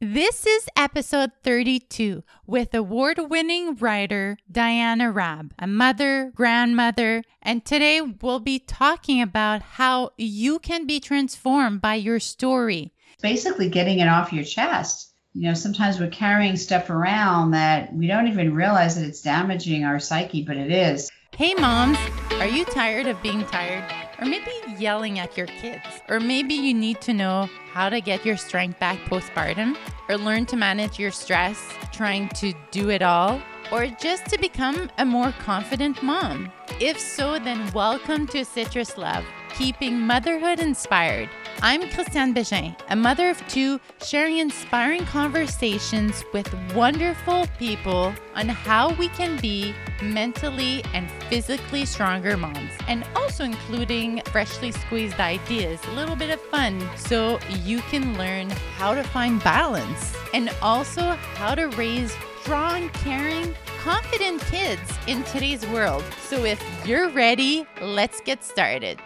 This is episode 32 with award winning writer Diana Raab, a mother, grandmother, and today we'll be talking about how you can be transformed by your story. Basically, getting it off your chest. You know, sometimes we're carrying stuff around that we don't even realize that it's damaging our psyche, but it is. Hey, moms, are you tired of being tired? Or maybe yelling at your kids? Or maybe you need to know how to get your strength back postpartum? Or learn to manage your stress trying to do it all? Or just to become a more confident mom? If so, then welcome to Citrus Love, keeping motherhood inspired. I'm Christiane Bégin, a mother of two, sharing inspiring conversations with wonderful people on how we can be mentally and physically stronger moms, and also including freshly squeezed ideas, a little bit of fun, so you can learn how to find balance and also how to raise strong, caring, confident kids in today's world. So if you're ready, let's get started.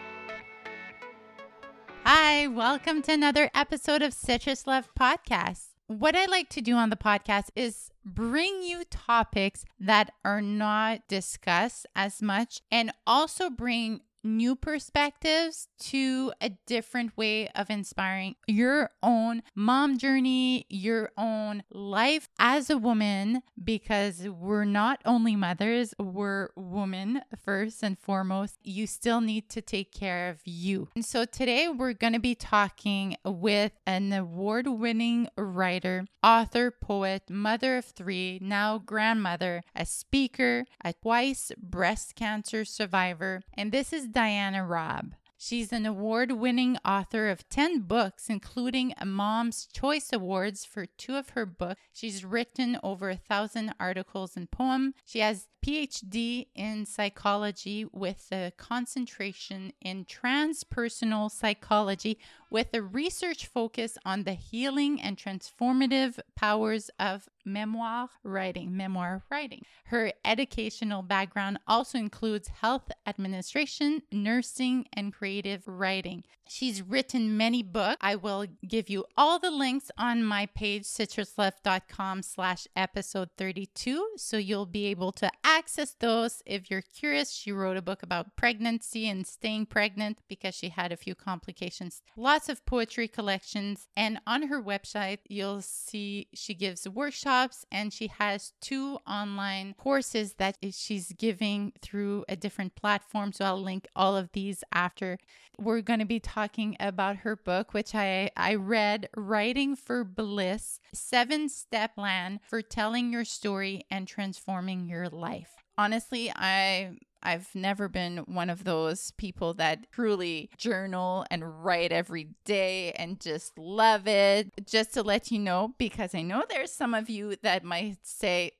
Hi, welcome to another episode of Citrus Love Podcast. What I like to do on the podcast is bring you topics that are not discussed as much and also bring new perspectives to a different way of inspiring your own mom journey, your own life as a woman, because we're not only mothers, we're women first and foremost. You still need to take care of you. And so today we're going to be talking with an award winning writer, author, poet, mother of three, now grandmother, a speaker, a twice breast cancer survivor. And this is Diana Raab. She's an award winning author of 10 books, including a Mom's Choice Awards for two of her books. She's written over a thousand articles and poems. She has PhD in psychology with a concentration in transpersonal psychology with a research focus on the healing and transformative powers of memoir writing, memoir writing. Her educational background also includes health administration, nursing, and creative writing. She's written many books. I will give you all the links on my page, citruslove.com slash episode 32. So you'll be able to access those if you're curious. She wrote a book about pregnancy and staying pregnant because she had a few complications. Lots of poetry collections. And on her website, you'll see she gives workshops and she has two online courses that she's giving through a different platform. So I'll link all of these after. We're going to be talking about her book, which I, I read Writing for Bliss Seven Step Plan for Telling Your Story and Transforming Your Life. Honestly, I I've never been one of those people that truly journal and write every day and just love it. Just to let you know, because I know there's some of you that might say,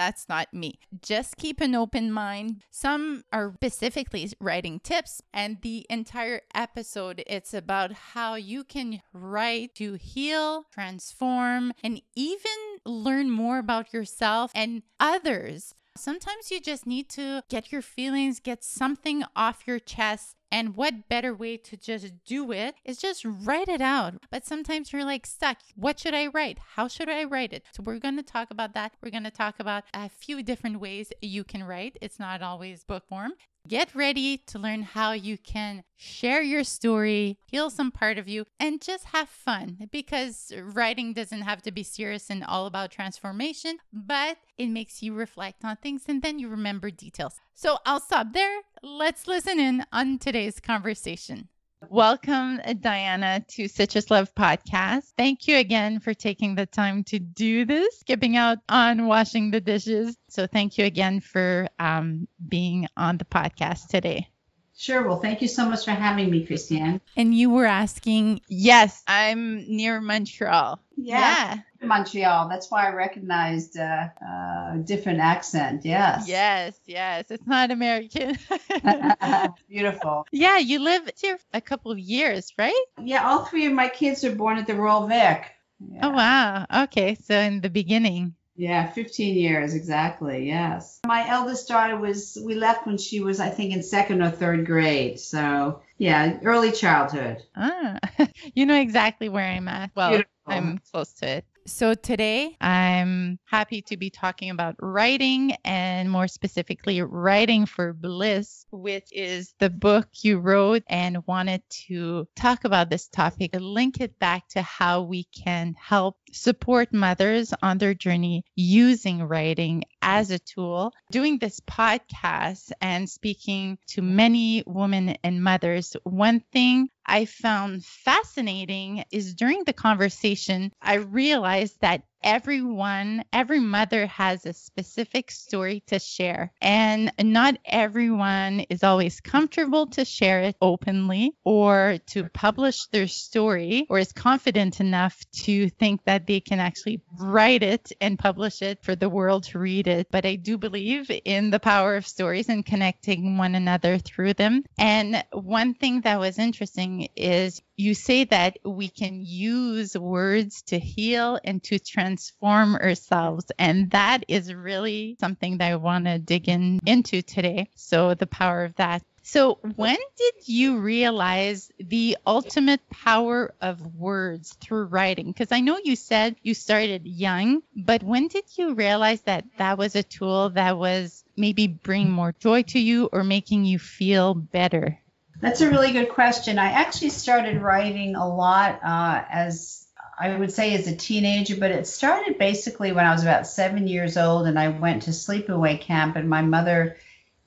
that's not me. Just keep an open mind. Some are specifically writing tips, and the entire episode it's about how you can write to heal, transform, and even learn more about yourself and others. Sometimes you just need to get your feelings, get something off your chest. And what better way to just do it is just write it out. But sometimes you're like stuck. What should I write? How should I write it? So we're going to talk about that. We're going to talk about a few different ways you can write. It's not always book form. Get ready to learn how you can share your story, heal some part of you, and just have fun because writing doesn't have to be serious and all about transformation, but it makes you reflect on things and then you remember details. So I'll stop there. Let's listen in on today's conversation. Welcome, Diana, to Citrus Love Podcast. Thank you again for taking the time to do this, skipping out on washing the dishes. So, thank you again for um, being on the podcast today. Sure. Well, thank you so much for having me, Christiane. And you were asking, yes, I'm near Montreal. Yeah. yeah. Montreal. That's why I recognized uh, uh, different accent. Yes. Yes. Yes. It's not American. Beautiful. Yeah. You lived here a couple of years, right? Yeah. All three of my kids are born at the Royal Vic. Yeah. Oh, wow. Okay. So in the beginning. Yeah, 15 years exactly. Yes. My eldest daughter was we left when she was I think in second or third grade. So, yeah, early childhood. Ah, you know exactly where I'm at. Well, Beautiful. I'm close to it. So today I'm happy to be talking about writing and more specifically writing for bliss, which is the book you wrote and wanted to talk about this topic, link it back to how we can help support mothers on their journey using writing as a tool. Doing this podcast and speaking to many women and mothers, one thing I found fascinating is during the conversation, I realized that everyone, every mother has a specific story to share. And not everyone is always comfortable to share it openly or to publish their story or is confident enough to think that they can actually write it and publish it for the world to read it. But I do believe in the power of stories and connecting one another through them. And one thing that was interesting is you say that we can use words to heal and to transform ourselves. And that is really something that I want to dig in into today. So the power of that. So when did you realize the ultimate power of words through writing? Because I know you said you started young, but when did you realize that that was a tool that was maybe bring more joy to you or making you feel better? That's a really good question. I actually started writing a lot uh, as I would say as a teenager, but it started basically when I was about seven years old and I went to sleepaway camp and my mother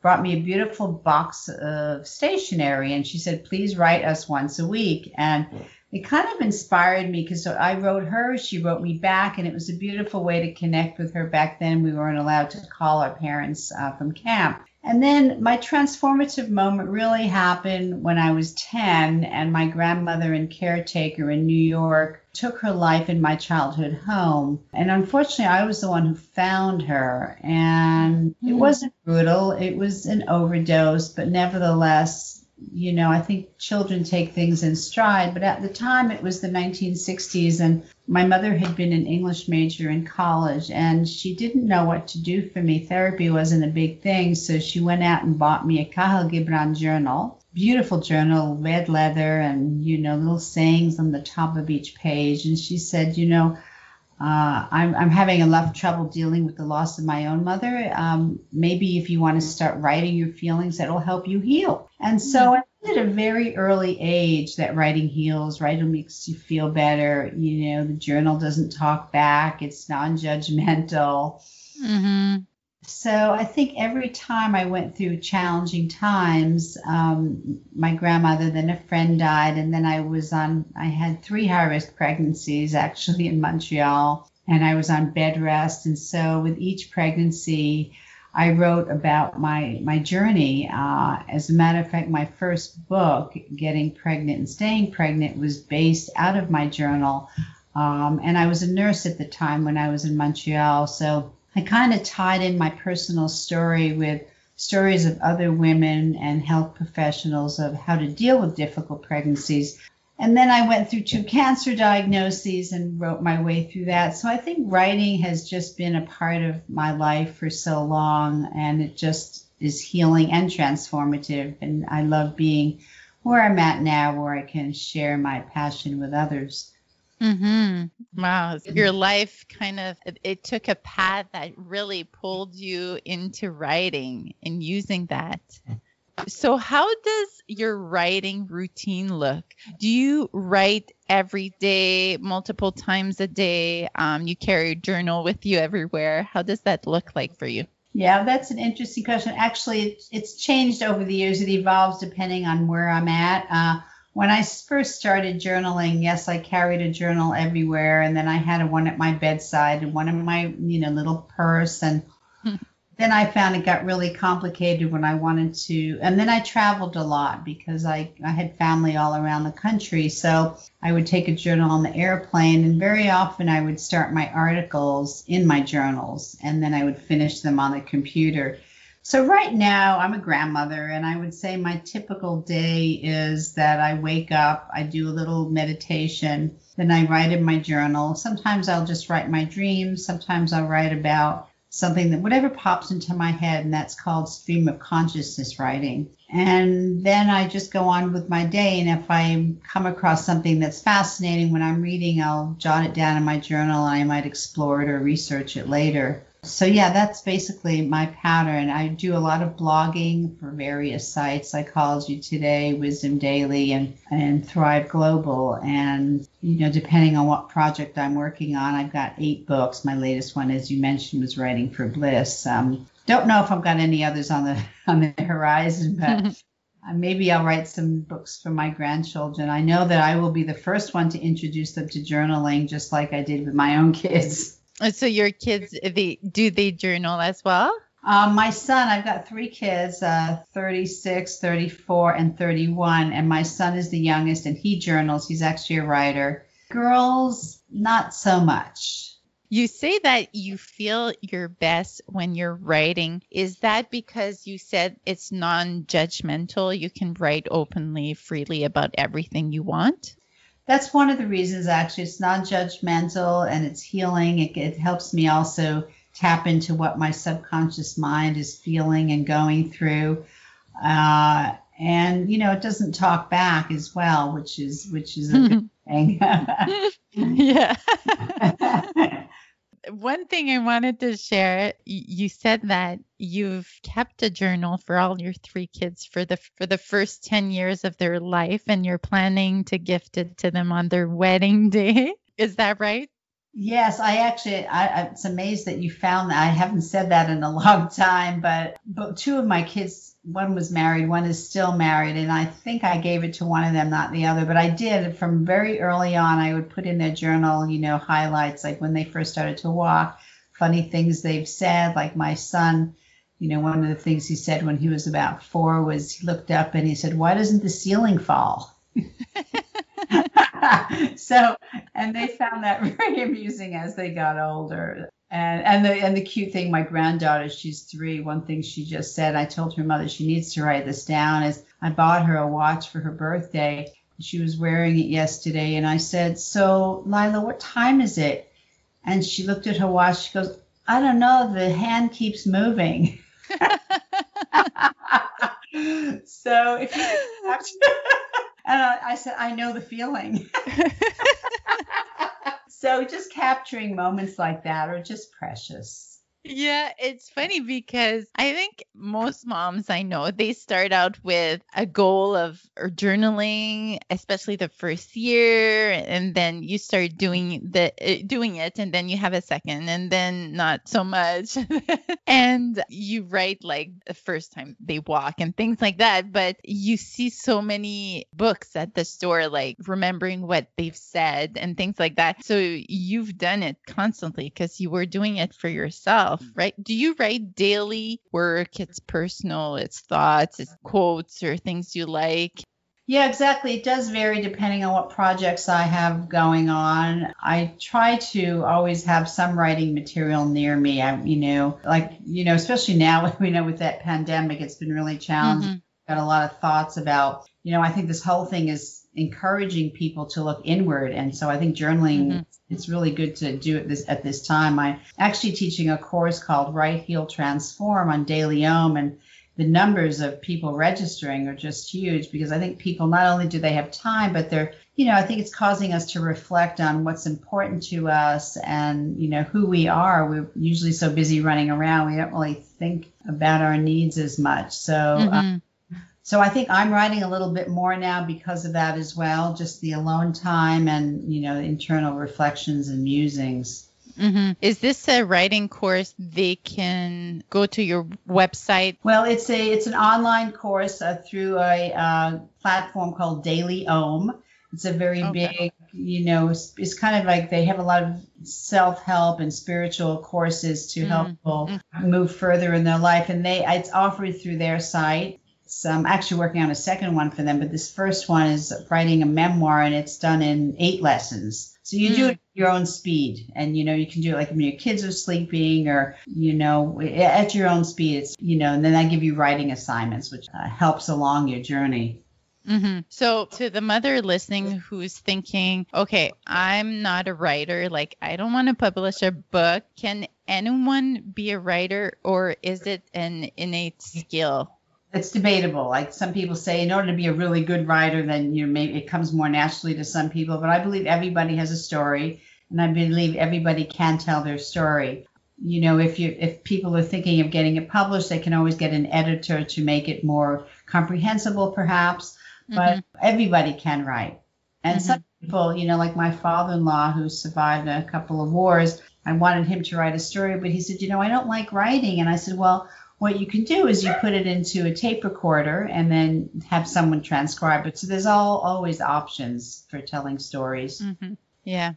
brought me a beautiful box of stationery and she said, please write us once a week. And it kind of inspired me because I wrote her, she wrote me back, and it was a beautiful way to connect with her. Back then, we weren't allowed to call our parents uh, from camp. And then my transformative moment really happened when I was 10, and my grandmother and caretaker in New York took her life in my childhood home. And unfortunately, I was the one who found her. And it mm-hmm. wasn't brutal, it was an overdose, but nevertheless, you know, I think children take things in stride. But at the time, it was the 1960s, and my mother had been an English major in college, and she didn't know what to do for me. Therapy wasn't a big thing, so she went out and bought me a Kahlil Gibran journal. Beautiful journal, red leather, and you know, little sayings on the top of each page. And she said, you know, uh, I'm, I'm having a lot of trouble dealing with the loss of my own mother. Um, maybe if you want to start writing your feelings, that'll help you heal. And so I at a very early age that writing heals, writing makes you feel better. You know, the journal doesn't talk back, it's non judgmental. Mm-hmm. So I think every time I went through challenging times, um, my grandmother, then a friend died, and then I was on, I had three high risk pregnancies actually in Montreal, and I was on bed rest. And so with each pregnancy, I wrote about my my journey. Uh, as a matter of fact, my first book, Getting Pregnant and Staying Pregnant, was based out of my journal. Um, and I was a nurse at the time when I was in Montreal, so I kind of tied in my personal story with stories of other women and health professionals of how to deal with difficult pregnancies. And then I went through two cancer diagnoses and wrote my way through that. So I think writing has just been a part of my life for so long, and it just is healing and transformative. And I love being where I'm at now, where I can share my passion with others. Mm-hmm. Wow. Your life kind of, it, took a path that really pulled you into writing and using that. So, how does your writing routine look? Do you write every day, multiple times a day? Um, you carry a journal with you everywhere. How does that look like for you? Yeah, that's an interesting question. Actually, it's, it's changed over the years. It evolves depending on where I'm at. Uh, when I first started journaling, yes, I carried a journal everywhere, and then I had one at my bedside and one in my, you know, little purse, and then I found it got really complicated when I wanted to, and then I traveled a lot because I, I had family all around the country. So I would take a journal on the airplane, and very often I would start my articles in my journals, and then I would finish them on the computer. So right now I'm a grandmother and I would say my typical day is that I wake up, I do a little meditation, then I write in my journal. Sometimes I'll just write my dreams, sometimes I'll write about something that whatever pops into my head and that's called stream of consciousness writing. And then I just go on with my day and if I come across something that's fascinating when I'm reading, I'll jot it down in my journal I might explore it or research it later. So yeah, that's basically my pattern. I do a lot of blogging for various sites, Psychology Today, Wisdom Daily, and and Thrive Global. And you know, depending on what project I'm working on, I've got eight books. My latest one, as you mentioned, was writing for Bliss. Um, don't know if I've got any others on the on the horizon, but. maybe I'll write some books for my grandchildren. I know that I will be the first one to introduce them to journaling, just like I did with my own kids. So your kids, they do they journal as well? Um, my son, I've got three kids, uh, 36, 34, and 31. And my son is the youngest and he journals. He's actually a writer. Girls, not so much. You say that you feel your best when you're writing. Is that because you said it's non judgmental? You can write openly, freely about everything you want? That's one of the reasons actually it's non-judgmental and it's healing. It, it, helps me also tap into what my subconscious mind is feeling and going through. Uh, and you know it doesn't talk back as well which is which is a good thing. Yeah one thing I wanted to share, you said that you've kept a journal for all your three kids for the for the first 10 years of their life and you're planning to gift it to them on their wedding day. Is that right? Yes, I actually, I, it's amazed that you found that. I haven't said that in a long time, but, but two of my kids, one was married, one is still married, and I think I gave it to one of them, not the other. But I did from very early on. I would put in their journal, you know, highlights like when they first started to walk, funny things they've said. Like my son, you know, one of the things he said when he was about four was he looked up and he said, "Why doesn't the ceiling fall?" so, and they found that very amusing as they got older. And and the and the cute thing, my granddaughter, she's three. One thing she just said, I told her mother she needs to write this down. Is I bought her a watch for her birthday. She was wearing it yesterday, and I said, "So, Lila, what time is it?" And she looked at her watch. She goes, "I don't know. The hand keeps moving." so if you and I, I said, I know the feeling. So just capturing moments like that are just precious. Yeah, it's funny because I think most moms I know they start out with a goal of journaling, especially the first year, and then you start doing the uh, doing it, and then you have a second, and then not so much, and you write like the first time they walk and things like that. But you see so many books at the store, like remembering what they've said and things like that. So you've done it constantly because you were doing it for yourself yourself, right? Do you write daily work? It's personal, it's thoughts, it's quotes or things you like. Yeah, exactly. It does vary depending on what projects I have going on. I try to always have some writing material near me. I, you know, like, you know, especially now, you know, with that pandemic, it's been really challenging. Mm-hmm. Got a lot of thoughts about, you know, I think this whole thing is encouraging people to look inward. And so I think journaling, mm-hmm. it's really good to do it this at this time. I'm actually teaching a course called Write Heal, Transform on DailyOM And the numbers of people registering are just huge because I think people not only do they have time, but they're, you know, I think it's causing us to reflect on what's important to us and, you know, who we are. We're usually so busy running around, we don't really think about our needs as much. So, mm-hmm. uh, so I think I'm writing a little bit more now because of that as well, just the alone time and you know internal reflections and musings. Mm-hmm. Is this a writing course they can go to your website? Well, it's a it's an online course uh, through a uh, platform called DailyOM. It's a very okay. big, you know, it's, it's, kind of like they have a lot of self help and spiritual courses to mm-hmm. help people mm-hmm. move further in their life, and they it's offered through their site. So I'm actually working on a second one for them, but this first one is writing a memoir and it's done in eight lessons. So you mm. do it your own speed, and you know you can do it like when your kids are sleeping, or you know at your own speed. It's you know, and then I give you writing assignments, which uh, helps along your journey. Mm-hmm. So, to the mother listening who's thinking, okay, I'm not a writer, like I don't want to publish a book, can anyone be a writer or is it an innate skill? It's debatable. Like some people say, in order to be a really good writer, then you know maybe it comes more naturally to some people. But I believe everybody has a story, and I believe everybody can tell their story you know if you if people are thinking of getting it published they can always get an editor to make it more comprehensible perhaps but mm-hmm. everybody can write. And mm-hmm. some people, you know, like my father in law who survived a couple of wars, I wanted him to write a story, but he said, you know, I don't like writing. And I said, well, what you can do is you put it into a tape recorder and then have someone transcribe it. So there's all always options for telling stories. Mm-hmm. Yeah.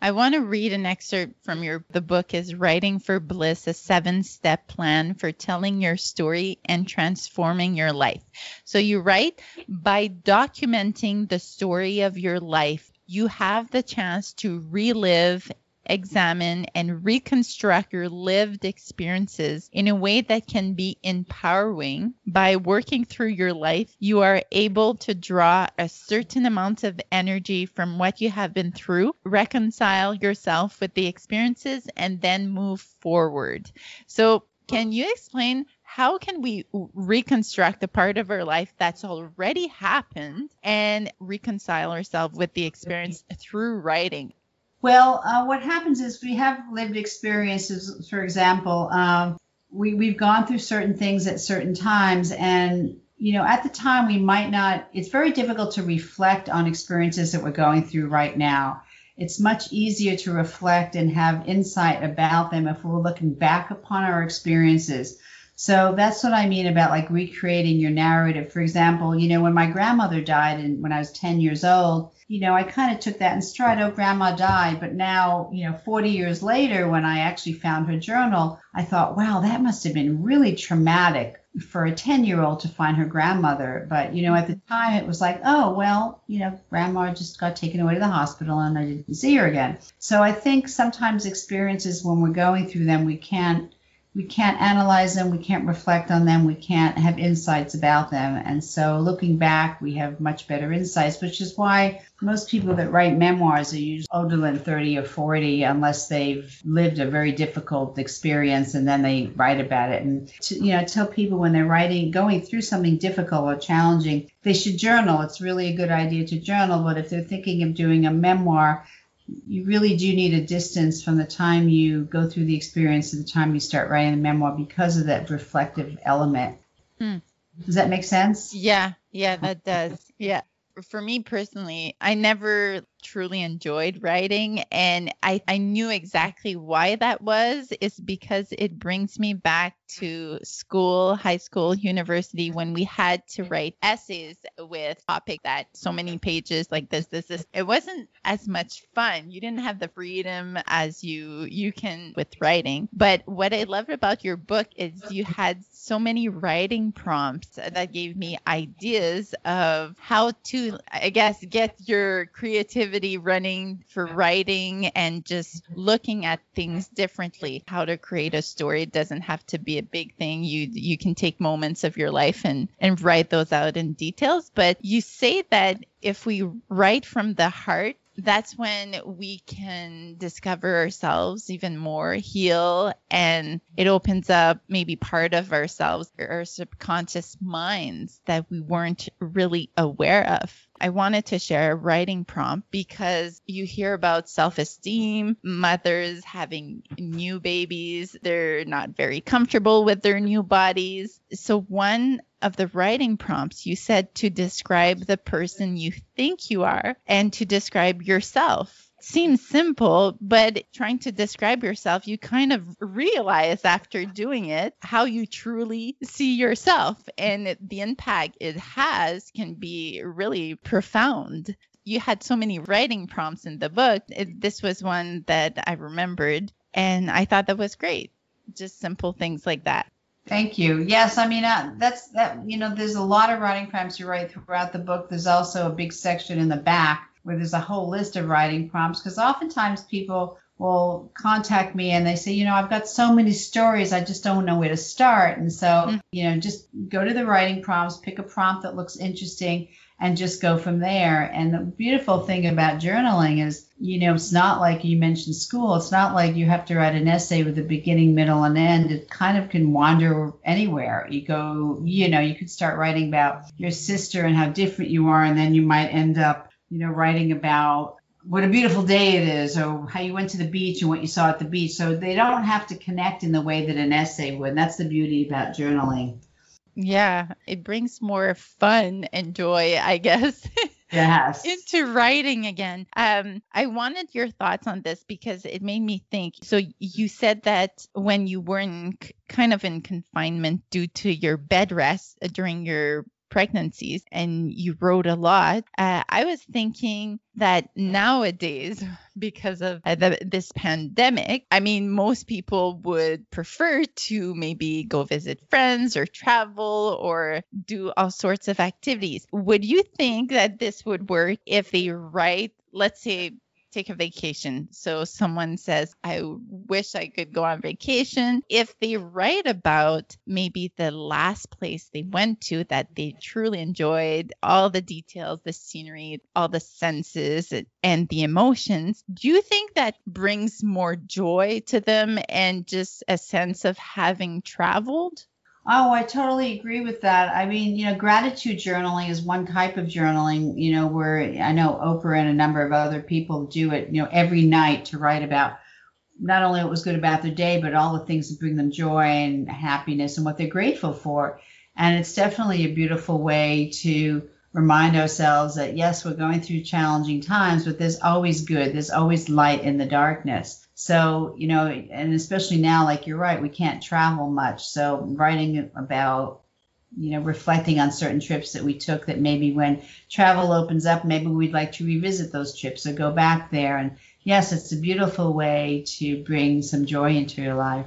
I want to read an excerpt from your the book is Writing for Bliss, a seven-step plan for telling your story and transforming your life. So you write by documenting the story of your life, you have the chance to relive examine, and reconstruct your lived experiences in a way that can be empowering. By working through your life, you are able to draw a certain amount of energy from what you have been through, reconcile yourself with the experiences, and then move forward. So, can you explain how can we reconstruct the part of our life that's already happened and reconcile ourselves with the experience through writing? Well, uh, what happens is we have lived experiences. For example, um, we we've gone through certain things at certain times, and you know, at the time we might not. It's very difficult to reflect on experiences that we're going through right now. It's much easier to reflect and have insight about them if we're looking back upon our experiences. So that's what I mean about like recreating your narrative. For example, you know, when my grandmother died and when I was 10 years old, you know, I kind of took that in stride. Oh, grandma died. But now, you know, 40 years later, when I actually found her journal, I thought, wow, that must have been really traumatic for a 10 year old to find her grandmother. But, you know, at the time it was like, oh, well, you know, grandma just got taken away to the hospital and I didn't see her again. So I think sometimes experiences when we're going through them, we can't we can't analyze them, we can't reflect on them, we can't have insights about them. And so looking back, we have much better insights, which is why most people that write memoirs are usually older than 30 or 40 unless they've lived a very difficult experience and then they write about it. And to, you know, tell people when they're writing, going through something difficult or challenging, they should journal. It's really a good idea to journal, but if they're thinking of doing a memoir, you really do need a distance from the time you go through the experience to the time you start writing the memoir because of that reflective element. Hmm. Does that make sense? Yeah, yeah, that does. Yeah. For me personally, I never truly enjoyed writing and I, I knew exactly why that was is because it brings me back to school high school university when we had to write essays with topic that so many pages like this this this. It wasn't as much fun. You didn't have the freedom as you you can with writing. But what i loved about your book is you had so many writing prompts that gave me ideas of how to i guess get your creativity creativity running for writing and just mm-hmm. looking at things differently. How to create a story it doesn't have to be a big thing. You you can take moments of your life and and write those out in details, but you say that if we write from the heart that's when we can discover ourselves even more, heal, and it opens up maybe part of ourselves, our subconscious minds that we weren't really aware of. I wanted to share a writing prompt because you hear about self esteem, mothers having new babies, they're not very comfortable with their new bodies. So, one of the writing prompts, you said to describe the person you think you are and to describe yourself. Seems simple, but trying to describe yourself, you kind of realize after doing it how you truly see yourself. And the impact it has can be really profound you had so many writing prompts in the book. It, this was one that I remembered, and I thought that was great. Just simple things like that. Thank you. Yes, I mean uh, that's that. You know, there's a lot of writing prompts you write throughout the book. There's also a big section in the back where there's a whole list of writing prompts because oftentimes people will contact me and they say, you know, I've got so many stories, I just don't know where to start. And so, mm-hmm. you know, just go to the writing prompts, pick a prompt that looks interesting, and just go from there. And the beautiful thing about journaling is, you know, it's not like you mentioned school. It's not like you have to write an essay with a beginning, middle, and end. It kind of can wander anywhere. You go, you know, you could start writing about your sister and how different you are, and then you might end up, you know, writing about what a beautiful day it is, or how you went to the beach and what you saw at the beach. So they don't have to connect in the way that an essay would. And that's the beauty about journaling. Yeah, it brings more fun and joy, I guess. Yes. into writing again. Um, I wanted your thoughts on this because it made me think. So you said that when you were in kind of in confinement due to your bed rest during your pregnancies and you wrote a lot, uh, I was thinking that nowadays, because of the, this pandemic, I mean, most people would prefer to maybe go visit friends or travel or do all sorts of activities. Would you think that this would work if they write, let's say, take a vacation. So someone says, I wish I could go on vacation. If they write about maybe the last place they went to that they truly enjoyed, all the details, the scenery, all the senses, and the emotions, do you think that brings more joy to them and just a sense of having traveled? Oh, I totally agree with that. I mean, you know, gratitude journaling is one type of journaling, you know, where I know Oprah and a number of other people do it, you know, every night to write about not only what was good about their day, but all the things that bring them joy and happiness and what they're grateful for. And it's definitely a beautiful way to remind ourselves that yes, we're going through challenging times, but there's always good, there's always light in the darkness. So, you know, and especially now, like you're right, we can't travel much. So, writing about, you know, reflecting on certain trips that we took that maybe when travel opens up, maybe we'd like to revisit those trips or go back there. And yes, it's a beautiful way to bring some joy into your life.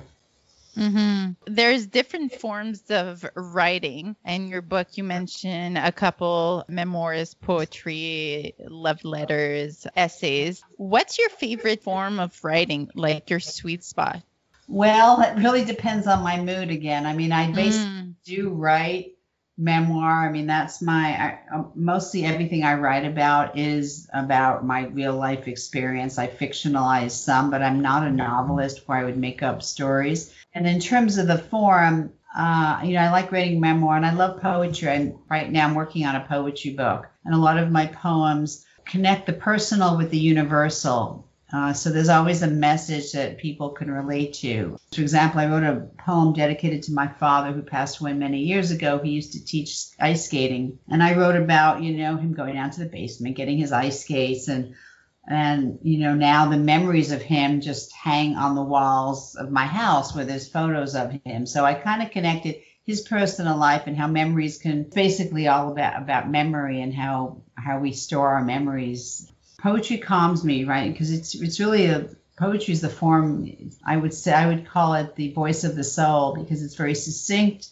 Mm-hmm. There's different forms of writing. In your book, you mention a couple memoirs, poetry, love letters, essays. What's your favorite form of writing, like your sweet spot? Well, it really depends on my mood again. I mean, I basically mm. do write memoir. I mean, that's my I, um, mostly everything I write about is about my real life experience. I fictionalize some, but I'm not a novelist where I would make up stories. And in terms of the form, uh, you know, I like writing memoir and I love poetry. And right now I'm working on a poetry book, and a lot of my poems connect the personal with the universal. Uh, so there's always a message that people can relate to. For example, I wrote a poem dedicated to my father who passed away many years ago. He used to teach ice skating, and I wrote about you know him going down to the basement, getting his ice skates, and and you know now the memories of him just hang on the walls of my house where there's photos of him. So I kind of connected his personal life and how memories can basically all about about memory and how how we store our memories poetry calms me, right? Because it's it's really a poetry is the form I would say I would call it the voice of the soul because it's very succinct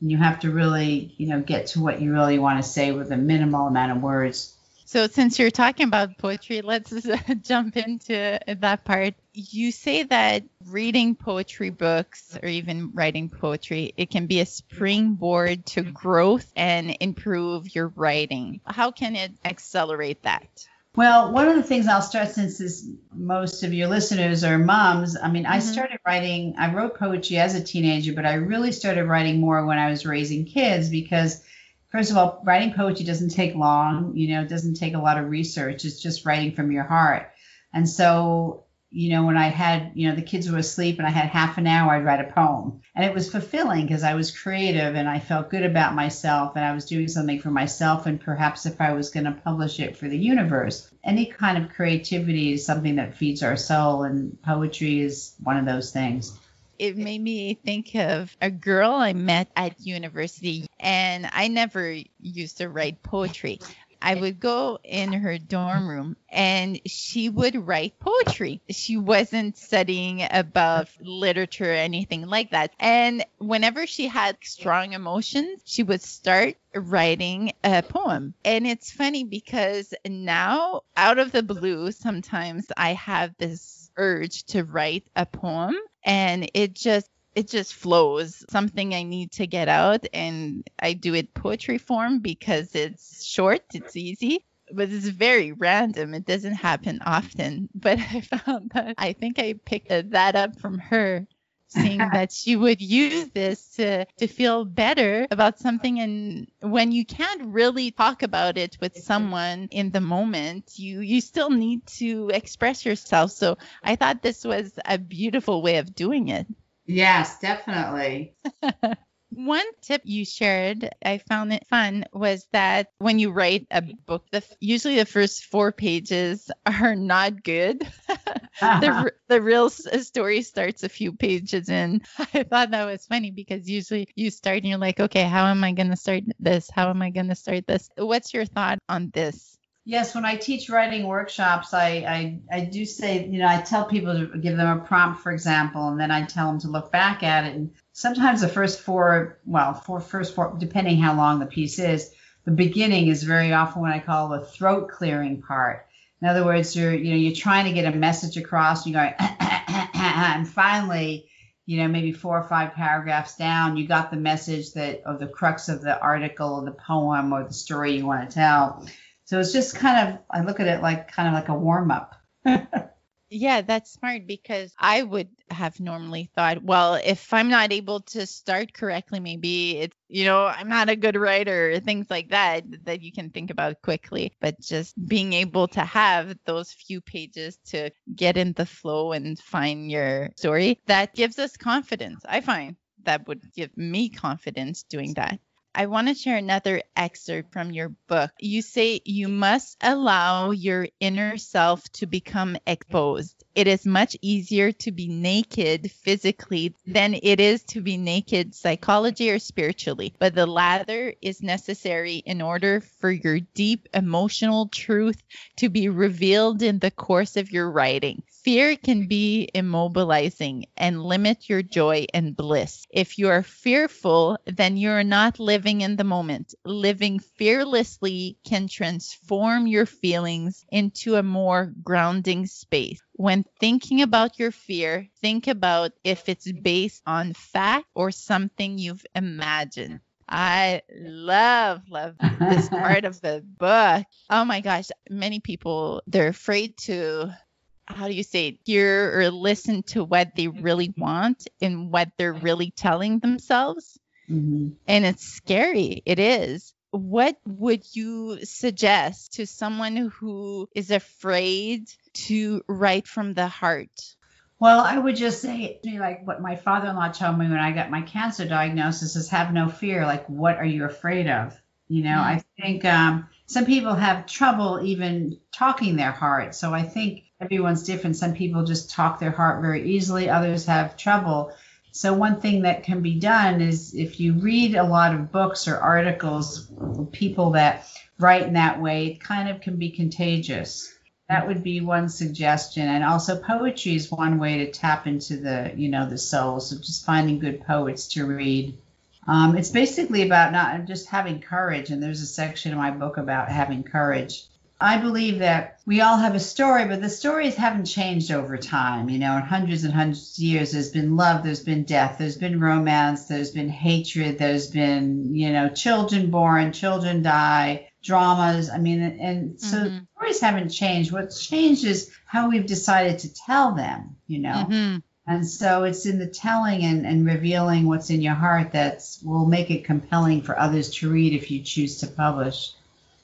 and you have to really you know get to what you really want to say with a minimal amount of words. So since you're talking about poetry, let's jump into that part. You say that reading poetry books or even writing poetry, it can be a springboard to growth and improve your writing. How can it accelerate that? Well, one of the things I'll stress since this, most of your listeners are moms, I mean, mm-hmm. I started writing, I wrote poetry as a teenager, but I really started writing more when I was raising kids because, first of all, writing poetry doesn't take long, you know, it doesn't take a lot of research. It's just writing from your heart. And so you know, when I had, you know, the kids were asleep and I had half an hour, I'd write a poem. And it was fulfilling because I was creative and I felt good about myself and I was doing something for myself and perhaps if I was going to publish it for the universe. Any kind of creativity is something that feeds our soul and poetry is one of those things it made me think of a girl I met at university, and I never used to write poetry. I would go in her dorm room and she would write poetry. She wasn't studying about literature or anything like that. And whenever she had strong emotions, she would start writing a poem. And it's funny because now, out of the blue, sometimes I have this urge to write a poem and it just it just flows. Something i need to get out and i do it poetry form because it's short it's easy but it's very random. It doesn't happen often but i found that i think i picked that up from her seeing that you would use this to to feel better about something. And when you can't really talk about it with someone in the moment you you still need to express yourself. So i thought this was a beautiful way of doing it. Yes, definitely. One tip you shared, I found it fun, was that when you write a book, the, usually the first four pages are not good. the, the real story starts a few pages in. I thought that was funny because usually you start and you're like, okay, how am I going to start this? How am I going to start this? What's your thought on this? Yes, when I teach writing workshops, I, I, I do say, you know, I tell people to give them a prompt, for example, and then I tell them to look back at it. And sometimes the first four, well, four first four, depending how long the piece is, the beginning is very often what I call the throat clearing part. In other words, you're, you know, you're trying to get a message across, you're going, and finally, you know, maybe four or five paragraphs down, you got the message that, or the crux of the article or the poem or the story you want to tell so it's just kind of, I look at it like kind of like a warm up. yeah, that's smart because I would have normally thought, well, if I'm not able to start correctly, maybe it's, you know, I'm not a good writer, things like that, that you can think about quickly. But just being able to have those few pages to get in the flow and find your story, that gives us confidence. I find that would give me confidence doing that. I want to share another excerpt from your book. You say you must allow your inner self to become exposed. It is much easier to be naked physically than it is to be naked psychologically or spiritually, but the latter is necessary in order for your deep emotional truth to be revealed in the course of your writing. Fear can be immobilizing and limit your joy and bliss. If you are fearful, then you are not living in the moment. Living fearlessly can transform your feelings into a more grounding space. When thinking about your fear, think about if it's based on fact or something you've imagined. I love, love this part of the book. Oh my gosh. Many people, they're afraid to how do you say it, hear or listen to what they really want and what they're really telling themselves. Mm-hmm. And it's scary. It is. What would you suggest to someone who is afraid to write from the heart? Well, I would just say, like what my father in law told me when I got my cancer diagnosis is have no fear. Like, what are you afraid of? You know, mm-hmm. I think um, some people have trouble even talking their heart. So I think everyone's different. Some people just talk their heart very easily, others have trouble. So, one thing that can be done is if you read a lot of books or articles, people that write in that way, it kind of can be contagious. That would be one suggestion. And also, poetry is one way to tap into the, you know, the soul. So, just finding good poets to read. Um, it's basically about not just having courage. And there's a section in my book about having courage. I believe that we all have a story, but the stories haven't changed over time. You know, in hundreds and hundreds of years, there's been love, there's been death, there's been romance, there's been hatred, there's been, you know, children born, children die, dramas. I mean, and so mm-hmm. stories haven't changed. What's changed is how we've decided to tell them, you know. Mm-hmm. And so it's in the telling and, and revealing what's in your heart that will make it compelling for others to read if you choose to publish.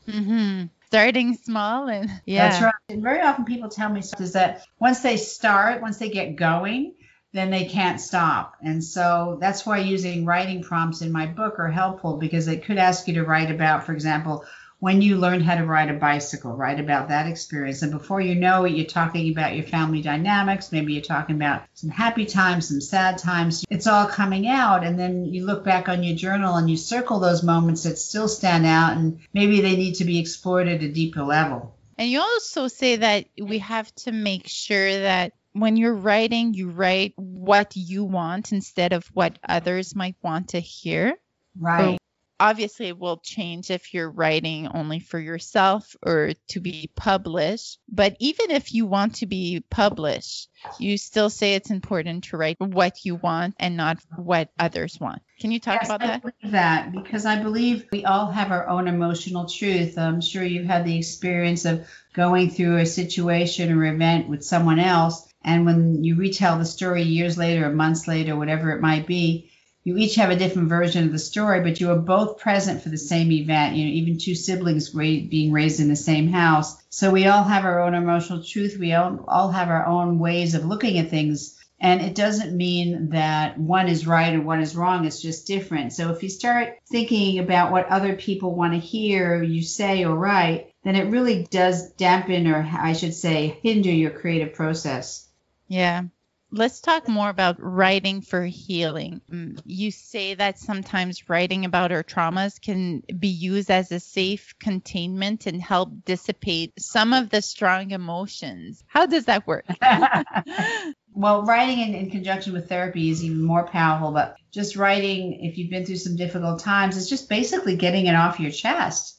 Mm-hmm starting small and yeah. That's right. And very often people tell me is that once they start, once they get going, then they can't stop. And so that's why using writing prompts in my book are helpful because they could ask you to write about, for example, when you learned how to ride a bicycle, write about that experience. And before you know it, you're talking about your family dynamics. Maybe you're talking about some happy times, some sad times. It's all coming out. And then you look back on your journal and you circle those moments that still stand out and maybe they need to be explored at a deeper level. And you also say that we have to make sure that when you're writing, you write what you want instead of what others might want to hear. Right obviously it will change if you're writing only for yourself or to be published. But even if you want to be published, you still say it's important to write what you want and not what others want. Can you talk yes, about I that? Believe that because I believe we all have our own emotional truth. I'm sure you've had the experience of going through a situation or event with someone else. And when you retell the story years later or months later, whatever it might be, you each have a different version of the story, but you are both present for the same event. You know, even two siblings being raised in the same house. So we all have our own emotional truth. We all, all have our own ways of looking at things. And it doesn't mean that one is right or one is wrong. It's just different. So if you start thinking about what other people want to hear you say or write, then it really does dampen or I should say hinder your creative process. Yeah let's talk more about writing for healing. Mm, you say that sometimes writing about our traumas can be used as a safe containment and help dissipate some of the strong emotions. How does that work? well, writing in, in, conjunction with therapy is even more powerful, but just writing, if you've been through some difficult times, it's just basically getting it off your chest.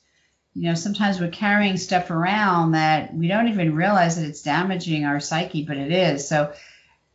You know, sometimes we're carrying stuff around that we don't even realize that it's damaging our psyche, but it is. So,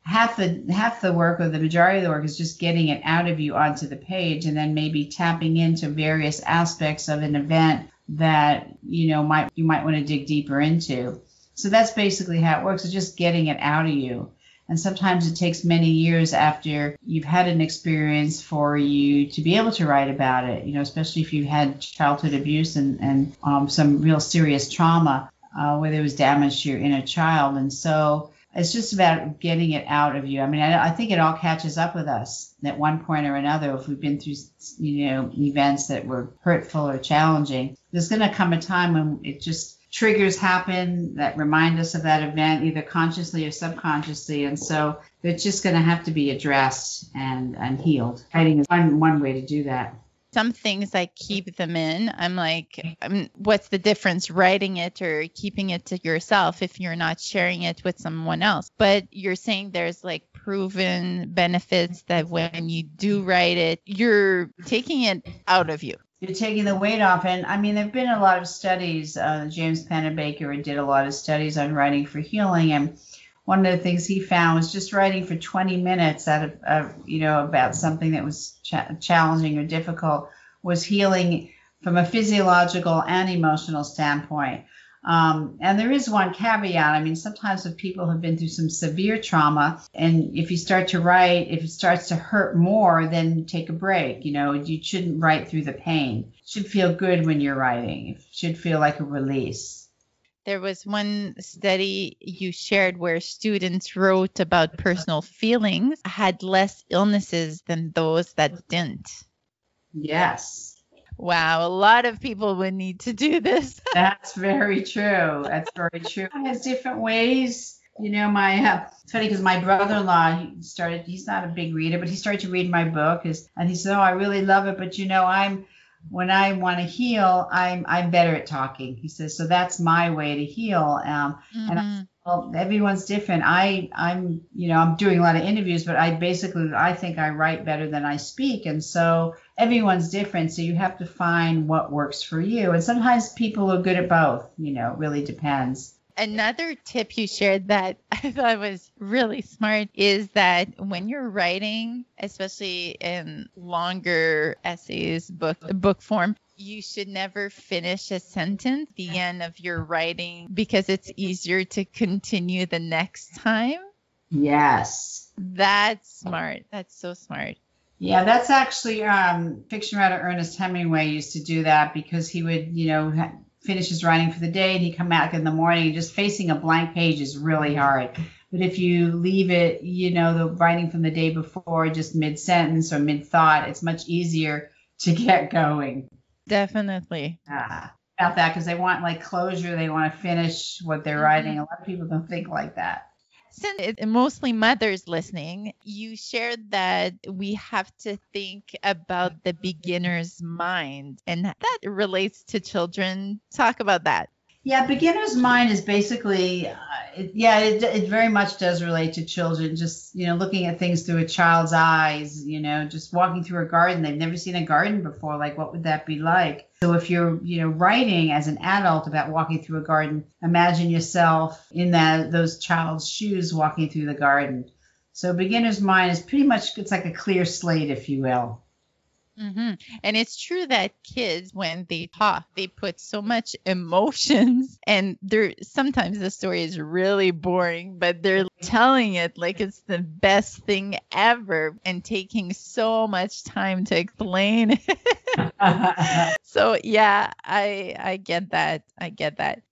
half the half the work or the majority of the work is just getting it out of you onto the page and then maybe tapping into various aspects of an event that you know might you might want to dig deeper into. So that's basically how it works it's just getting it out of you. And sometimes it takes many years after you've had an experience for you to be able to write about it you know especially if you've had childhood abuse and, and um, some real serious trauma uh, where there was damage to your inner child. And so it's just about getting it out of you. I mean, I, I, think it all catches up with us at one point or another. If we've been through, you know, events that were hurtful or challenging, there's going to come a time when it just triggers happen that remind us of that event, either consciously or subconsciously. And so it's just going to have to be addressed and, and healed. Writing is one, one way to do that some things I keep them in. I'm like, I'm, what's the difference writing it or keeping it to yourself if you're not sharing it with someone else? But you're saying there's like proven benefits that when you do write it, you're taking it out of you. You're taking the weight off. And I mean, there have been a lot of studies. Uh, James Pennebaker did a lot of studies on writing for healing. And one of the things he found was just writing for 20 minutes out of, of you know about something that was cha- challenging or difficult was healing from a physiological and emotional standpoint. Um, and there is one caveat. I mean, sometimes if people have been through some severe trauma, and if you start to write, if it starts to hurt more, then take a break. You know, you shouldn't write through the pain. It should feel good when you're writing. It should feel like a release. There was one study you shared where students wrote about personal feelings had less illnesses than those that didn't. Yes. Wow, a lot of people would need to do this. That's very true. That's very true. It has different ways. You know, my uh, it's funny because my brother-in-law he started. He's not a big reader, but he started to read my book, is, and he said, "Oh, I really love it, but you know, I'm when I want to heal, I'm I'm better at talking. He says, so that's my way to heal. Um, mm-hmm. And I, mm-hmm. well, everyone's different. I I'm you know I'm doing a lot of interviews, but I basically I think I write better than I speak, and so everyone's different. So you have to find what works for you. And sometimes people are good at both. You know, it really depends another tip you shared that I thought was really smart is that when you're writing, especially in longer essays, book book form, you should never finish a sentence the end of your writing because it's easier to continue the next time. Yes. That's smart. That's so smart. Yeah, that's actually um, fiction writer Ernest Hemingway used to do that because he would, you know, finishes writing for the day and he come back in the morning just facing a blank page is really hard but if you leave it you know the writing from the day before just mid sentence or mid thought it's much easier to get going definitely ah. about that because they want like closure. They want to finish what they're mm-hmm. writing. A lot of people don't think like that since it's mostly mothers listening, you shared that we have to think about the beginner's mind, and that relates to children. Talk about that. Yeah, beginner's mind is basically, uh, it, yeah, it, it very much does relate to children. Just, you know, looking at things through a child's eyes, you know, just walking through a garden. They've never seen a garden before. Like, what would that be like? So if you're, you know, writing as an adult about walking through a garden, imagine yourself in that those child's shoes walking through the garden. So beginner's mind is pretty much, it's like a clear slate, if you will. Mm-hmm. And it's true that kids, when they talk, they put so much emotions, and they're sometimes the story is really boring, but they're telling it like it's the best thing ever and taking so much time to explain. so yeah, I I get that. I get that.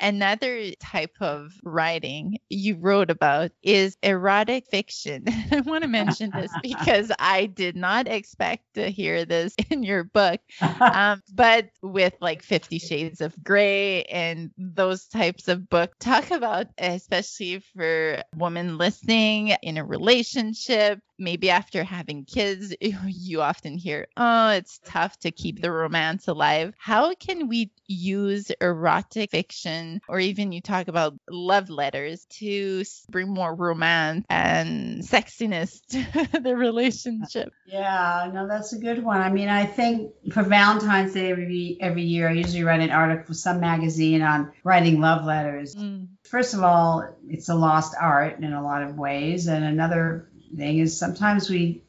Another type of writing you wrote about is erotic fiction. I want to mention this because I did not expect to hear this in your book. Um, but with like Fifty Shades of Grey and those types of books, talk about, especially for women listening in a relationship, maybe after having kids, you often hear, oh, it's tough to keep the romance alive. How can we use erotic fiction, or even you talk about love letters, to bring more romance and sexiness to the relationship? Yeah, no, that's a good one. I mean, I think for Valentine's Day every, every year, I usually write an article for some magazine on writing love letters. Mm. First of all, it's a lost art in a lot of ways. And another thing is sometimes we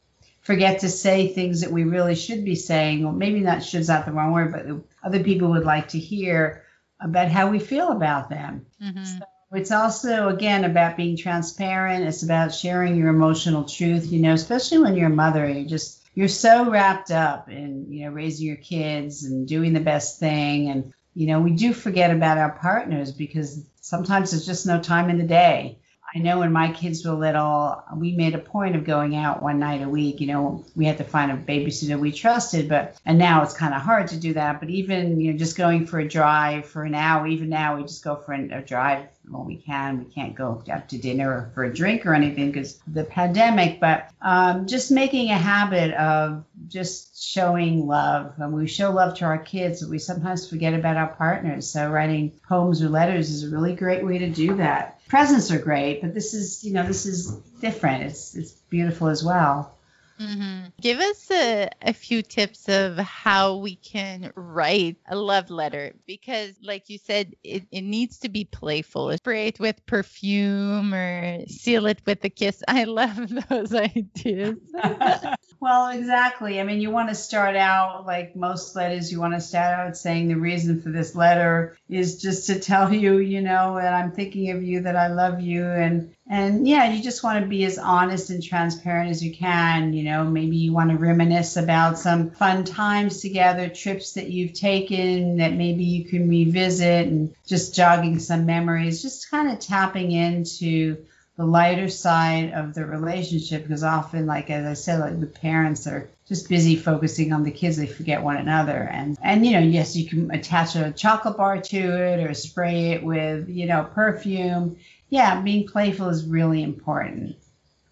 forget to say things that we really should be saying, or maybe not should's not the wrong word, but other people would like to hear about how we feel about them. Mm-hmm. So it's also again about being transparent. It's about sharing your emotional truth. You know, especially when you're a mother, you just you're so wrapped up in you know raising your kids and doing the best thing, and you know we do forget about our partners because sometimes there's just no time in the day. I know when my kids were little, we made a point of going out one night a week. You know, we had to find a babysitter we trusted, but and now it's kind of hard to do that. But even you know, just going for a drive for an hour, even now we just go for a drive when we can. We can't go out to dinner or for a drink or anything because the pandemic. But um, just making a habit of just showing love, and we show love to our kids, but we sometimes forget about our partners. So writing poems or letters is a really great way to do that presents are great, but this is, you know, this is different. It's it's beautiful as well. Mm-hmm. Give us a, a few tips of how we can write a love letter because, like you said, it, it needs to be playful. Spray it with perfume or seal it with a kiss. I love those ideas. well, exactly. I mean, you want to start out like most letters, you want to start out saying the reason for this letter is just to tell you, you know, that I'm thinking of you, that I love you, and and yeah, you just want to be as honest and transparent as you can. You know, maybe you want to reminisce about some fun times together, trips that you've taken that maybe you can revisit and just jogging some memories, just kind of tapping into the lighter side of the relationship because often like as i said like the parents are just busy focusing on the kids they forget one another and and you know yes you can attach a chocolate bar to it or spray it with you know perfume yeah, being playful is really important.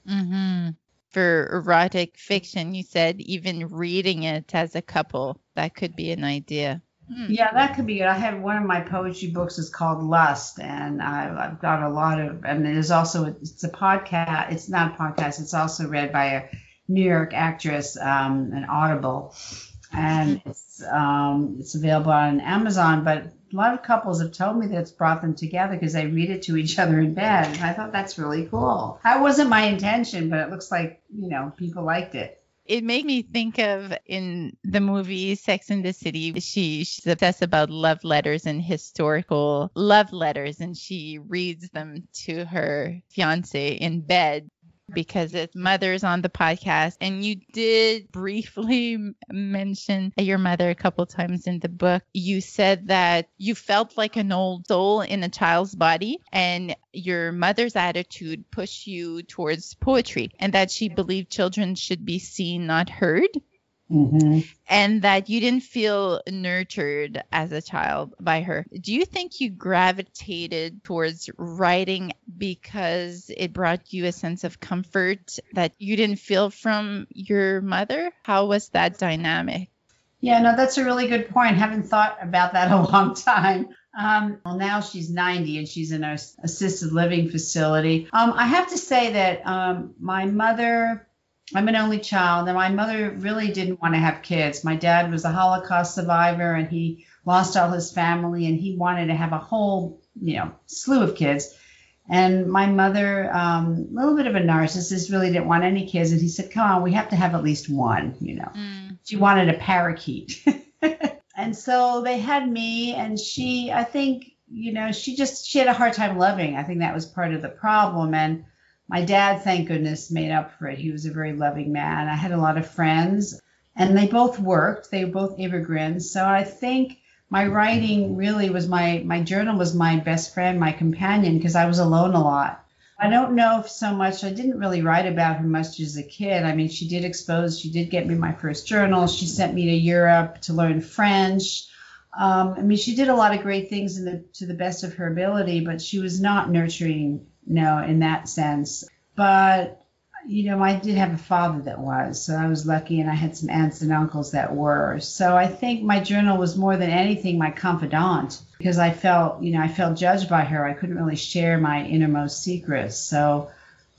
Mm-hmm. For erotic fiction, you said even reading it as a couple, that could be an idea. Hmm. Yeah, that could be good. I have one of my poetry books is called Lust, and I, have got a lot of. And there's also it's a podcast. It's not a podcast. It's also read by a New York actress, um, an Audible, and it's um, it's available on Amazon. But a lot of couples have told me that it's brought them together because they read it to each other in bed. And I thought that's really cool. That wasn't my intention, but it looks like, you know, people liked it. It made me think of in the movie Sex and the City, she, she's obsessed about love letters and historical love letters, and she reads them to her fiance in bed because it's mothers on the podcast. And you did briefly mention your mother a couple times in the book. You said that you felt like an old soul in a child's body and your mother's attitude pushed you towards poetry and that she believed children should be seen not heard Mm-hmm. and that you didn't feel nurtured as a child by her. Do you think you gravitated towards writing because it brought you a sense of comfort that you didn't feel from your mother? How was that dynamic? Yeah, no, that's a really good point. Haven't thought about that a long time. Um, well, now she's 90 and she's in a assisted living facility. Um, I have to say that um, my mother I'm an only child, and my mother really didn't want to have kids. My dad was a Holocaust survivor, and he lost all his family, and he wanted to have a whole, you know, slew of kids. And my mother, um, a little bit of a narcissist, really didn't want any kids. And he said, "Come on, we have to have at least one." You know, mm. she wanted a parakeet, and so they had me. And she, I think, you know, she just she had a hard time loving. I think that was part of the problem. And my dad, thank goodness, made up for it. He was a very loving man. I had a lot of friends, and they both worked. They were both immigrants. So I think my writing really was my my journal was my best friend, my companion, because I was alone a lot. I don't know if so much. I didn't really write about her much as a kid. I mean, she did expose. She did get me my first journal. She sent me to Europe to learn French. Um, I mean, she did a lot of great things the, to the best of her ability, but she was not nurturing no, in that sense. But you know, I did have a father that was, so I was lucky, and I had some aunts and uncles that were. So I think my journal was more than anything my confidant because I felt, you know, I felt judged by her. I couldn't really share my innermost secrets. So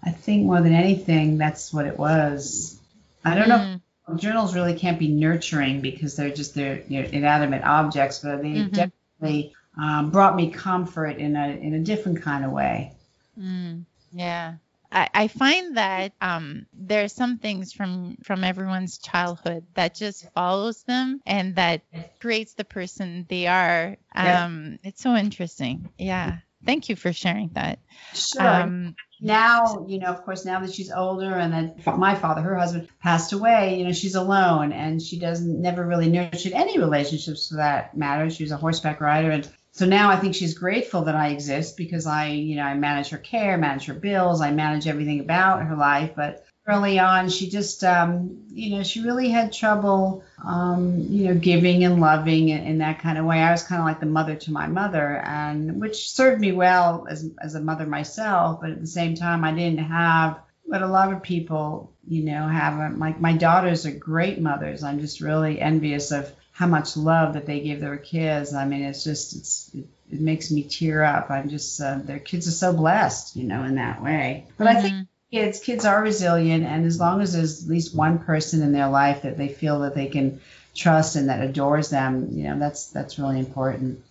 I think more than anything, that's what it was. I don't mm. know. Journals really can't be nurturing because they're just they're, they're inanimate objects, but they mm-hmm. definitely um, brought me comfort in a in a different kind of way. Mm, yeah. I, I find that um, there are some things from from everyone's childhood that just follows them and that creates the person they are. Um, yeah. It's so interesting. Yeah. Thank you for sharing that. Sure. Um, now, you know, of course, now that she's older and that my father, her husband, passed away, you know, she's alone and she doesn't never really nurtured any relationships for that matter. She was a horseback rider and so now I think she's grateful that I exist because I, you know, I manage her care, manage her bills, I manage everything about her life. But early on, she just, um, you know, she really had trouble, um, you know, giving and loving in, in that kind of way. I was kind of like the mother to my mother, and which served me well as as a mother myself. But at the same time, I didn't have what a lot of people, you know, have. Like my daughters are great mothers. I'm just really envious of how much love that they give their kids. I mean, it's just it's it, it makes me tear up. I'm just uh, their kids are so blessed, you know, in that way. But mm-hmm. I think mm-hmm. kids kids are resilient, and as long as there's at least one person in their life that they feel that they can trust and that adores them, you know, that's that's really important.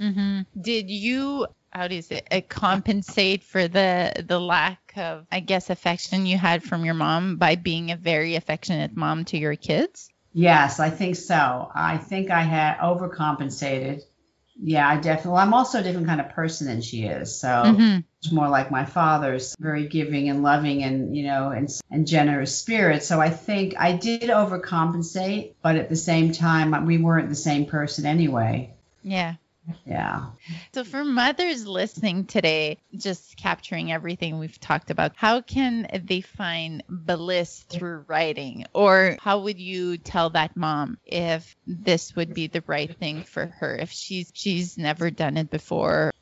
Mm-hmm. Did you how do you say it, compensate for the the lack of I guess affection you had from your mom by being a very affectionate mom to your kids? Yes, I think so. I think I had overcompensated. Yeah, I definitely. Well, I'm also a different kind of person than she is. So mm-hmm. it's more like my father's, very giving and loving, and you know, and and generous spirit. So I think I did overcompensate, but at the same time, we weren't the same person anyway. Yeah. Yeah. So, for mothers listening today, just capturing everything we've talked about, how can they find bliss through writing? Or how would you tell that mom if this would be the right thing for her if she's she's never done it before?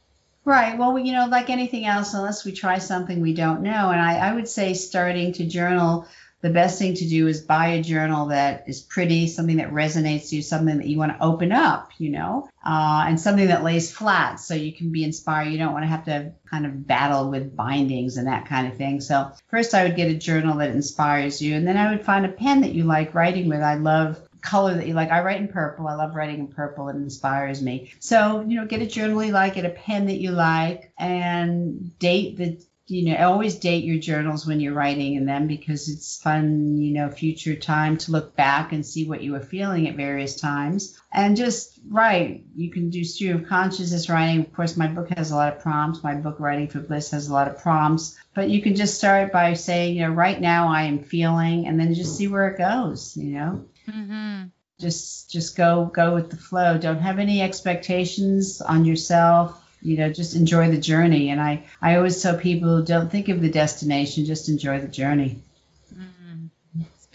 Right. Well, you know, like anything else, unless we try something we don't know, and I, I would say starting to journal the best thing to do is buy a journal that is pretty, something that resonates you, something that you want to open up, you know, uh, and something that lays flat so you can be inspired. You don't want to have to kind of battle with bindings and that kind of thing. So, first, I would get a journal that inspires you, and then I would find a pen that you like writing with. I love color that you like. I write in purple. I love writing in purple. It inspires me. So, you know, get a journal you like, get a pen that you like, and date the you know, always date your journals when you're writing in them because it's fun, you know, future time to look back and see what you were feeling at various times. And just write. You can do stream of consciousness writing. Of course, my book has a lot of prompts. My book, Writing for Bliss, has a lot of prompts. But you can just start by saying, you know, right now I am feeling, and then just see where it goes, you know. Mm-hmm just just go go with the flow don't have any expectations on yourself you know just enjoy the journey and i i always tell people don't think of the destination just enjoy the journey mm.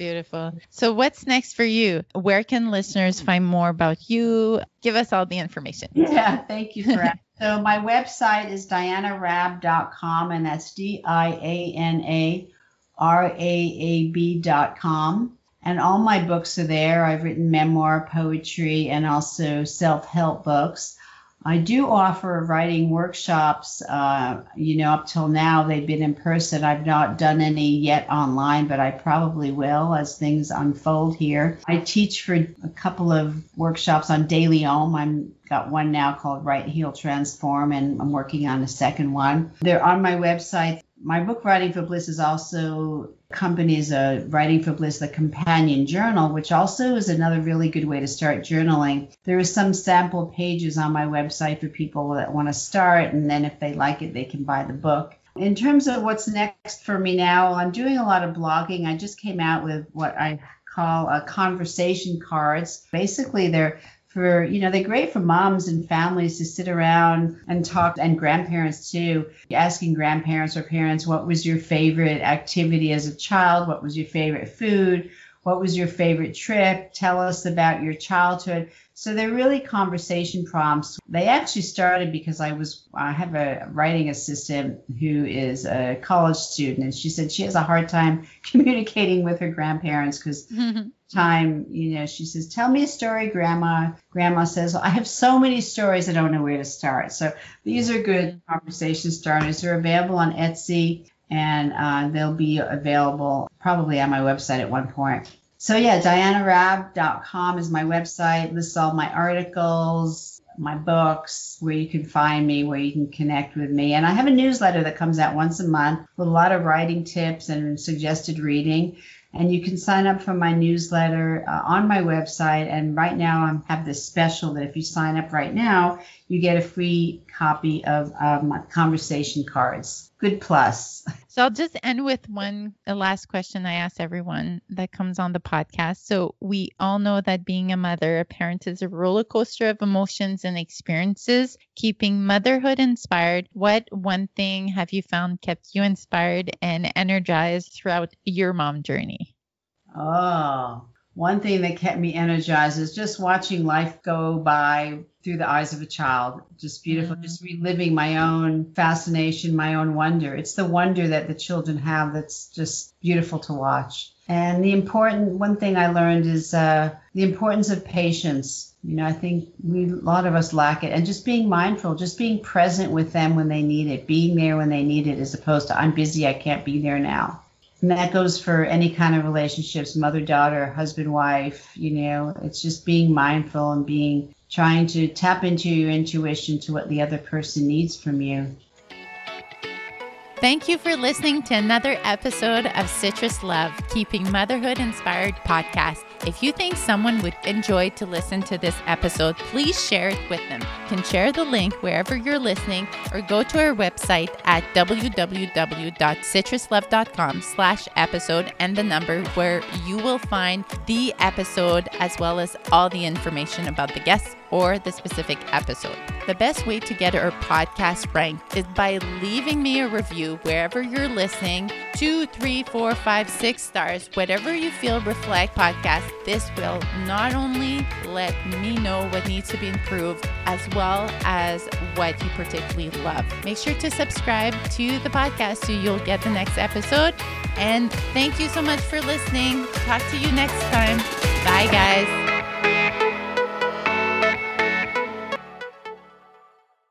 Beautiful. So, what's next for you? Where can listeners find more about you? Give us all the information. Yeah, thank you for so, my website is dianaraab.com, and that's D I A N A R A A B.com. And all my books are there. I've written memoir, poetry, and also self help books. I do offer writing workshops. Uh, you know, up till now they've been in person. I've not done any yet online, but I probably will as things unfold here. I teach for a couple of workshops on DailyOM. I'm got one now called Write Heal Transform, and I'm working on a second one. They're on my website. My book Writing for Bliss is also companies uh, Writing for Bliss, the companion journal, which also is another really good way to start journaling. There are some sample pages on my website for people that want to start, and then if they like it, they can buy the book. In terms of what's next for me now, I'm doing a lot of blogging. I just came out with what I call a conversation cards. Basically, they're for you know they're great for moms and families to sit around and talk and grandparents too asking grandparents or parents what was your favorite activity as a child? What was your favorite food what was your favorite trip tell us about your childhood so they're really conversation prompts. They actually started because I was I have a writing assistant who is a college student, and she said she has a hard time communicating with her grandparents because time, you know, she says, "Tell me a story, Grandma." Grandma says, well, "I have so many stories, I don't know where to start." So these are good mm-hmm. conversation starters. They're available on Etsy, and uh, they'll be available probably on my website at one point. So yeah, dianaraab.com is my website. Lists all my articles, my books, where you can find me, where you can connect with me. And I have a newsletter that comes out once a month with a lot of writing tips and suggested reading. And you can sign up for my newsletter uh, on my website. And right now I have this special that if you sign up right now, you get a free copy of uh, my conversation cards good plus. So I'll just end with one last question I ask everyone that comes on the podcast. So we all know that being a mother, a parent is a roller coaster of emotions and experiences. Keeping motherhood inspired, what one thing have you found kept you inspired and energized throughout your mom journey? Oh, one thing that kept me energized is just watching life go by through the eyes of a child. Just beautiful, mm-hmm. just reliving my own fascination, my own wonder. It's the wonder that the children have that's just beautiful to watch. And the important one thing I learned is uh, the importance of patience. You know, I think we a lot of us lack it, and just being mindful, just being present with them when they need it, being there when they need it, as opposed to I'm busy, I can't be there now. And that goes for any kind of relationships, mother daughter, husband wife, you know, it's just being mindful and being trying to tap into your intuition to what the other person needs from you. Thank you for listening to another episode of Citrus Love, Keeping Motherhood Inspired podcast. If you think someone would enjoy to listen to this episode, please share it with them. You can share the link wherever you're listening or go to our website at www.citruslove.com slash episode and the number where you will find the episode as well as all the information about the guests or the specific episode. The best way to get our podcast ranked is by leaving me a review wherever you're listening two, three, four, five, six stars, whatever you feel reflect podcast this will not only let me know what needs to be improved as well as what you particularly love. Make sure to subscribe to the podcast so you'll get the next episode. And thank you so much for listening. Talk to you next time. Bye, guys.